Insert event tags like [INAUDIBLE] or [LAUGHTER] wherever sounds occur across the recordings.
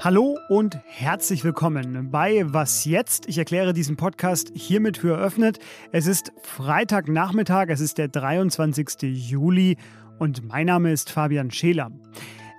Hallo und herzlich willkommen bei Was jetzt? Ich erkläre diesen Podcast hiermit für eröffnet. Es ist Freitagnachmittag, es ist der 23. Juli und mein Name ist Fabian Scheler.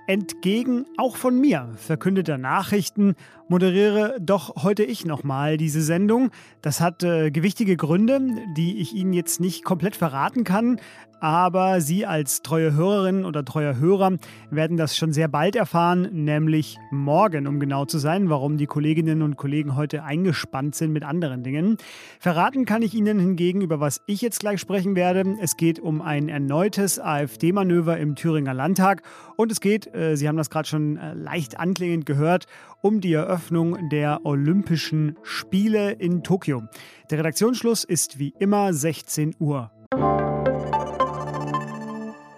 Entgegen auch von mir verkündeter Nachrichten moderiere doch heute ich nochmal diese Sendung. Das hat äh, gewichtige Gründe, die ich Ihnen jetzt nicht komplett verraten kann, aber Sie als treue Hörerin oder treuer Hörer werden das schon sehr bald erfahren, nämlich morgen, um genau zu sein, warum die Kolleginnen und Kollegen heute eingespannt sind mit anderen Dingen. Verraten kann ich Ihnen hingegen, über was ich jetzt gleich sprechen werde. Es geht um ein erneutes AfD-Manöver im Thüringer Landtag und es geht, äh, Sie haben das gerade schon äh, leicht anklingend gehört, um die Eröffnung der Olympischen Spiele in Tokio. Der Redaktionsschluss ist wie immer 16 Uhr.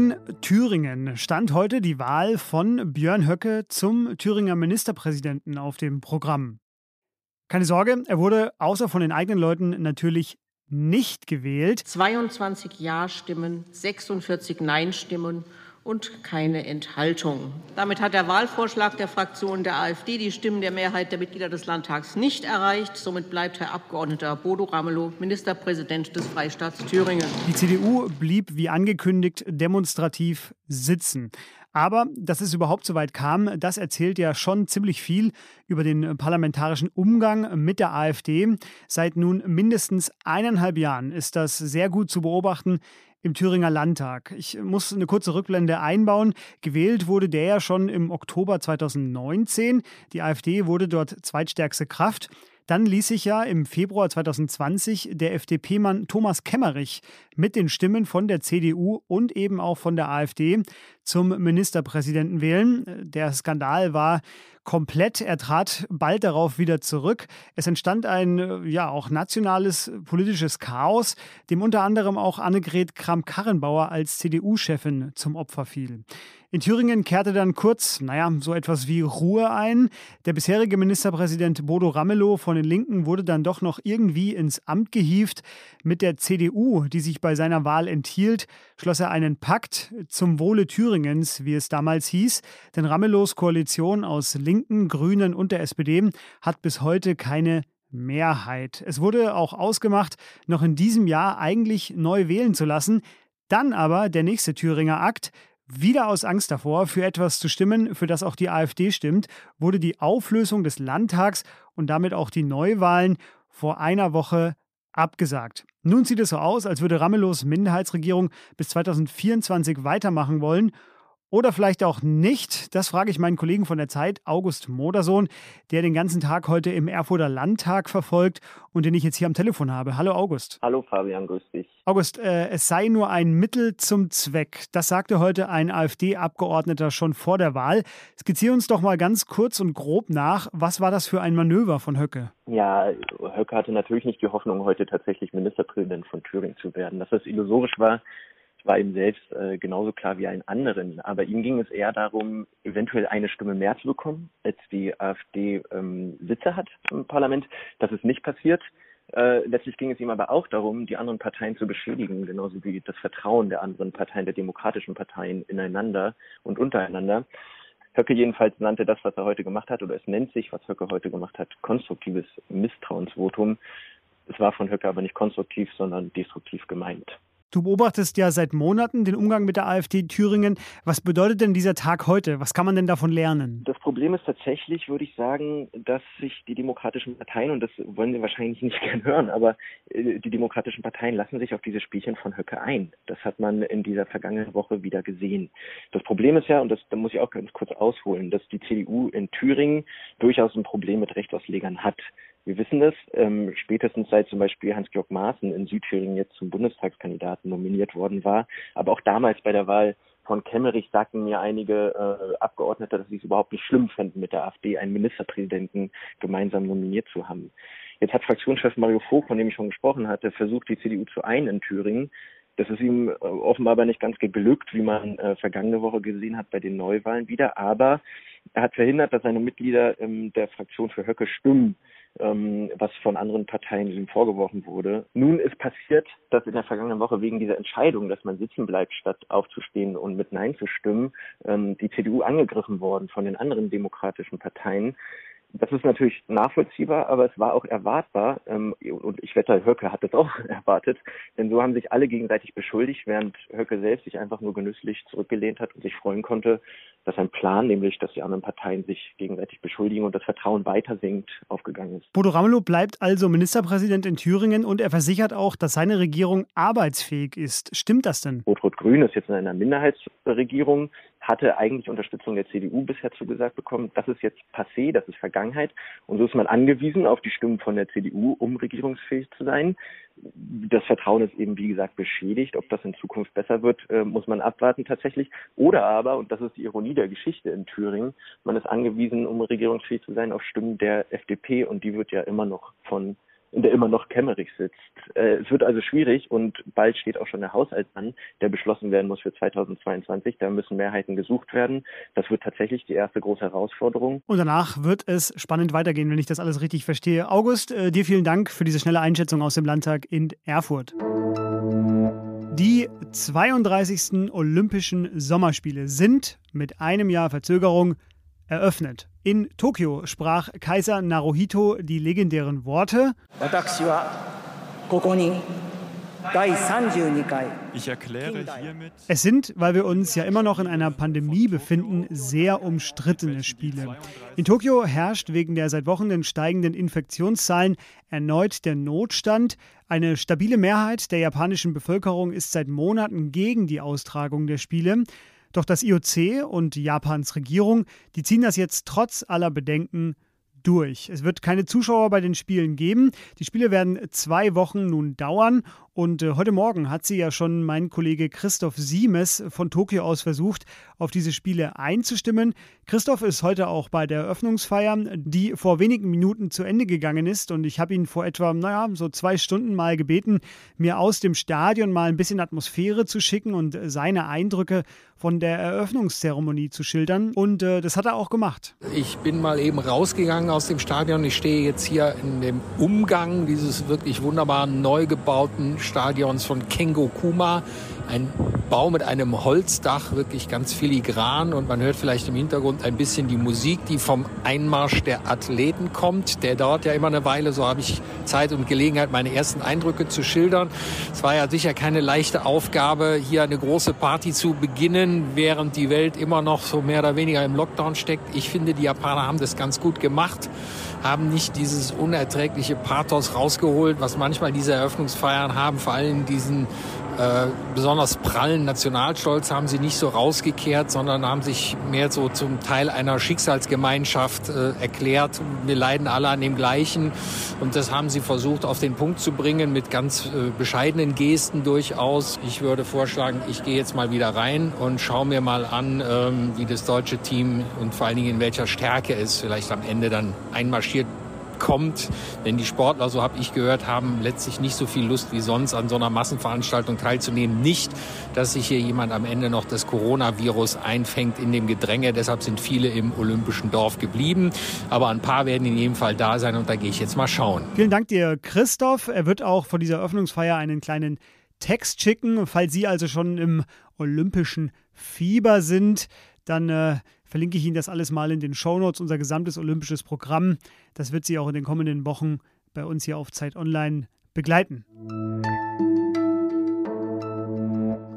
In Thüringen stand heute die Wahl von Björn Höcke zum Thüringer Ministerpräsidenten auf dem Programm. Keine Sorge, er wurde außer von den eigenen Leuten natürlich nicht gewählt. 22 Ja-Stimmen, 46 Nein-Stimmen und keine Enthaltung. Damit hat der Wahlvorschlag der Fraktion der AfD die Stimmen der Mehrheit der Mitglieder des Landtags nicht erreicht. Somit bleibt Herr Abgeordneter Bodo Ramelow Ministerpräsident des Freistaats Thüringen. Die CDU blieb wie angekündigt demonstrativ sitzen. Aber dass es überhaupt so weit kam, das erzählt ja schon ziemlich viel über den parlamentarischen Umgang mit der AfD. Seit nun mindestens eineinhalb Jahren ist das sehr gut zu beobachten im Thüringer Landtag. Ich muss eine kurze Rückblende einbauen. Gewählt wurde der ja schon im Oktober 2019. Die AfD wurde dort zweitstärkste Kraft. Dann ließ sich ja im Februar 2020 der FDP-Mann Thomas Kemmerich mit den Stimmen von der CDU und eben auch von der AfD zum Ministerpräsidenten wählen. Der Skandal war komplett. Er trat bald darauf wieder zurück. Es entstand ein ja auch nationales politisches Chaos, dem unter anderem auch Annegret Kramp-Karrenbauer als CDU-Chefin zum Opfer fiel. In Thüringen kehrte dann kurz, naja, so etwas wie Ruhe ein. Der bisherige Ministerpräsident Bodo Ramelow von den Linken wurde dann doch noch irgendwie ins Amt gehievt. Mit der CDU, die sich bei seiner Wahl enthielt, schloss er einen Pakt zum Wohle Thüringens, wie es damals hieß. Denn Ramelows Koalition aus Linken, Grünen und der SPD hat bis heute keine Mehrheit. Es wurde auch ausgemacht, noch in diesem Jahr eigentlich neu wählen zu lassen. Dann aber der nächste Thüringer Akt. Wieder aus Angst davor, für etwas zu stimmen, für das auch die AfD stimmt, wurde die Auflösung des Landtags und damit auch die Neuwahlen vor einer Woche abgesagt. Nun sieht es so aus, als würde Ramelows Minderheitsregierung bis 2024 weitermachen wollen oder vielleicht auch nicht. Das frage ich meinen Kollegen von der Zeit, August Modersohn, der den ganzen Tag heute im Erfurter Landtag verfolgt und den ich jetzt hier am Telefon habe. Hallo August. Hallo Fabian, grüß dich. August, äh, es sei nur ein Mittel zum Zweck. Das sagte heute ein AfD-Abgeordneter schon vor der Wahl. Skizziere uns doch mal ganz kurz und grob nach. Was war das für ein Manöver von Höcke? Ja, Höcke hatte natürlich nicht die Hoffnung, heute tatsächlich Ministerpräsident von Thüringen zu werden. Dass das illusorisch war, war ihm selbst äh, genauso klar wie allen anderen. Aber ihm ging es eher darum, eventuell eine Stimme mehr zu bekommen, als die AfD ähm, Sitze hat im Parlament. Das ist nicht passiert. Äh, letztlich ging es ihm aber auch darum, die anderen Parteien zu beschädigen, genauso wie das Vertrauen der anderen Parteien, der demokratischen Parteien ineinander und untereinander. Höcke jedenfalls nannte das, was er heute gemacht hat, oder es nennt sich, was Höcke heute gemacht hat, konstruktives Misstrauensvotum. Es war von Höcke aber nicht konstruktiv, sondern destruktiv gemeint. Du beobachtest ja seit Monaten den Umgang mit der AfD Thüringen. Was bedeutet denn dieser Tag heute? Was kann man denn davon lernen? Das Problem ist tatsächlich, würde ich sagen, dass sich die demokratischen Parteien, und das wollen Sie wahrscheinlich nicht [LAUGHS] gern hören, aber äh, die demokratischen Parteien lassen sich auf diese Spielchen von Höcke ein. Das hat man in dieser vergangenen Woche wieder gesehen. Das Problem ist ja, und das da muss ich auch ganz kurz ausholen, dass die CDU in Thüringen durchaus ein Problem mit Rechtsauslegern hat. Wir wissen das, ähm, spätestens seit zum Beispiel Hans-Georg Maaßen in Südthüringen jetzt zum Bundestagskandidaten nominiert worden war, aber auch damals bei der Wahl von Kemmerich sagten mir einige äh, Abgeordnete, dass sie es überhaupt nicht schlimm fänden, mit der AfD einen Ministerpräsidenten gemeinsam nominiert zu haben. Jetzt hat Fraktionschef Mario Vogt, von dem ich schon gesprochen hatte, versucht, die CDU zu ein in Thüringen. Das ist ihm äh, offenbar aber nicht ganz geglückt, wie man äh, vergangene Woche gesehen hat bei den Neuwahlen wieder. Aber er hat verhindert, dass seine Mitglieder ähm, der Fraktion für Höcke stimmen, ähm, was von anderen Parteien ihm vorgeworfen wurde. Nun ist passiert, dass in der vergangenen Woche wegen dieser Entscheidung, dass man sitzen bleibt, statt aufzustehen und mit Nein zu stimmen, ähm, die CDU angegriffen worden von den anderen demokratischen Parteien. Das ist natürlich nachvollziehbar, aber es war auch erwartbar. Ähm, und ich wette, Höcke hat das auch [LAUGHS] erwartet. Denn so haben sich alle gegenseitig beschuldigt, während Höcke selbst sich einfach nur genüsslich zurückgelehnt hat und sich freuen konnte, dass ein Plan, nämlich dass die anderen Parteien sich gegenseitig beschuldigen und das Vertrauen weiter sinkt, aufgegangen ist. Bodo Ramelow bleibt also Ministerpräsident in Thüringen und er versichert auch, dass seine Regierung arbeitsfähig ist. Stimmt das denn? Rot-Rot-Grün ist jetzt in einer Minderheitsregierung hatte eigentlich Unterstützung der CDU bisher zugesagt bekommen. Das ist jetzt passé, das ist Vergangenheit. Und so ist man angewiesen auf die Stimmen von der CDU, um regierungsfähig zu sein. Das Vertrauen ist eben, wie gesagt, beschädigt. Ob das in Zukunft besser wird, äh, muss man abwarten tatsächlich. Oder aber, und das ist die Ironie der Geschichte in Thüringen, man ist angewiesen, um regierungsfähig zu sein, auf Stimmen der FDP. Und die wird ja immer noch von in der immer noch Kemmerich sitzt. Äh, es wird also schwierig und bald steht auch schon der Haushalt an, der beschlossen werden muss für 2022. Da müssen Mehrheiten gesucht werden. Das wird tatsächlich die erste große Herausforderung. Und danach wird es spannend weitergehen, wenn ich das alles richtig verstehe. August, äh, dir vielen Dank für diese schnelle Einschätzung aus dem Landtag in Erfurt. Die 32. Olympischen Sommerspiele sind mit einem Jahr Verzögerung eröffnet. In Tokio sprach Kaiser Naruhito die legendären Worte. Ich erkläre hiermit. Es sind, weil wir uns ja immer noch in einer Pandemie befinden, sehr umstrittene Spiele. In Tokio herrscht wegen der seit Wochen steigenden Infektionszahlen erneut der Notstand. Eine stabile Mehrheit der japanischen Bevölkerung ist seit Monaten gegen die Austragung der Spiele. Doch das IOC und Japans Regierung, die ziehen das jetzt trotz aller Bedenken durch. Es wird keine Zuschauer bei den Spielen geben. Die Spiele werden zwei Wochen nun dauern und äh, heute Morgen hat sie ja schon mein Kollege Christoph Siemes von Tokio aus versucht, auf diese Spiele einzustimmen. Christoph ist heute auch bei der Eröffnungsfeier, die vor wenigen Minuten zu Ende gegangen ist. Und ich habe ihn vor etwa, naja, so zwei Stunden mal gebeten, mir aus dem Stadion mal ein bisschen Atmosphäre zu schicken und seine Eindrücke von der Eröffnungszeremonie zu schildern. Und äh, das hat er auch gemacht. Ich bin mal eben rausgegangen aus dem Stadion. Ich stehe jetzt hier in dem Umgang dieses wirklich wunderbaren neu gebauten Stadions von Kengo Kuma. Ein Bau mit einem Holzdach, wirklich ganz filigran und man hört vielleicht im Hintergrund ein bisschen die Musik, die vom Einmarsch der Athleten kommt. Der dauert ja immer eine Weile, so habe ich Zeit und Gelegenheit, meine ersten Eindrücke zu schildern. Es war ja sicher keine leichte Aufgabe, hier eine große Party zu beginnen, während die Welt immer noch so mehr oder weniger im Lockdown steckt. Ich finde, die Japaner haben das ganz gut gemacht haben nicht dieses unerträgliche Pathos rausgeholt, was manchmal diese Eröffnungsfeiern haben, vor allem diesen äh, besonders prallen Nationalstolz haben sie nicht so rausgekehrt, sondern haben sich mehr so zum Teil einer Schicksalsgemeinschaft äh, erklärt. Wir leiden alle an dem Gleichen und das haben sie versucht auf den Punkt zu bringen mit ganz äh, bescheidenen Gesten durchaus. Ich würde vorschlagen, ich gehe jetzt mal wieder rein und schaue mir mal an, ähm, wie das deutsche Team und vor allen Dingen in welcher Stärke es vielleicht am Ende dann einmarschiert kommt. Denn die Sportler, so habe ich gehört, haben letztlich nicht so viel Lust wie sonst an so einer Massenveranstaltung teilzunehmen. Nicht, dass sich hier jemand am Ende noch das Coronavirus einfängt in dem Gedränge. Deshalb sind viele im olympischen Dorf geblieben. Aber ein paar werden in jedem Fall da sein und da gehe ich jetzt mal schauen. Vielen Dank dir, Christoph. Er wird auch vor dieser Eröffnungsfeier einen kleinen Text schicken. Falls Sie also schon im olympischen Fieber sind, dann äh, verlinke ich Ihnen das alles mal in den Shownotes, unser gesamtes olympisches Programm. Das wird Sie auch in den kommenden Wochen bei uns hier auf Zeit Online begleiten.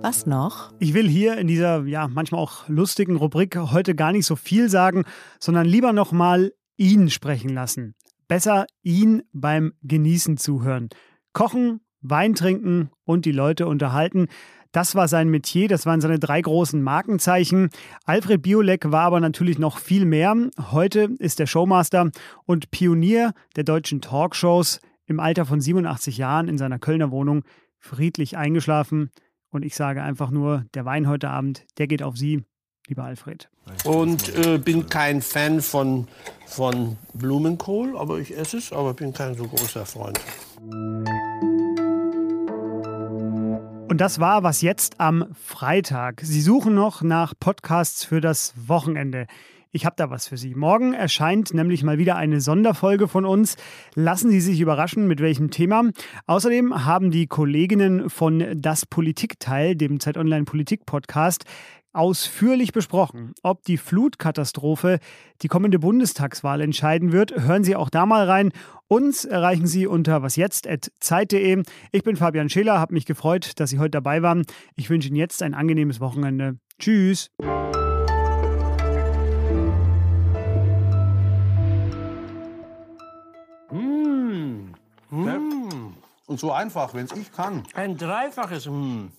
Was noch? Ich will hier in dieser ja manchmal auch lustigen Rubrik heute gar nicht so viel sagen, sondern lieber noch mal ihn sprechen lassen. Besser ihn beim Genießen zuhören. Kochen, Wein trinken und die Leute unterhalten. Das war sein Metier, das waren seine drei großen Markenzeichen. Alfred Biolek war aber natürlich noch viel mehr. Heute ist er Showmaster und Pionier der deutschen Talkshows im Alter von 87 Jahren in seiner Kölner Wohnung friedlich eingeschlafen Und ich sage einfach nur, der Wein heute Abend, der geht auf Sie, lieber Alfred. Und äh, bin kein Fan von, von Blumenkohl, aber ich esse es, aber bin kein so großer Freund. Und das war was jetzt am Freitag. Sie suchen noch nach Podcasts für das Wochenende. Ich habe da was für Sie. Morgen erscheint nämlich mal wieder eine Sonderfolge von uns. Lassen Sie sich überraschen, mit welchem Thema. Außerdem haben die Kolleginnen von Das Politikteil, dem Zeit Online Politik Podcast, ausführlich besprochen. Ob die Flutkatastrophe die kommende Bundestagswahl entscheiden wird, hören Sie auch da mal rein. Uns erreichen Sie unter wasjetzt.zeit.de. Ich bin Fabian Scheler, habe mich gefreut, dass Sie heute dabei waren. Ich wünsche Ihnen jetzt ein angenehmes Wochenende. Tschüss. Mmh. Und so einfach, wenn es ich kann. Ein dreifaches. Hm.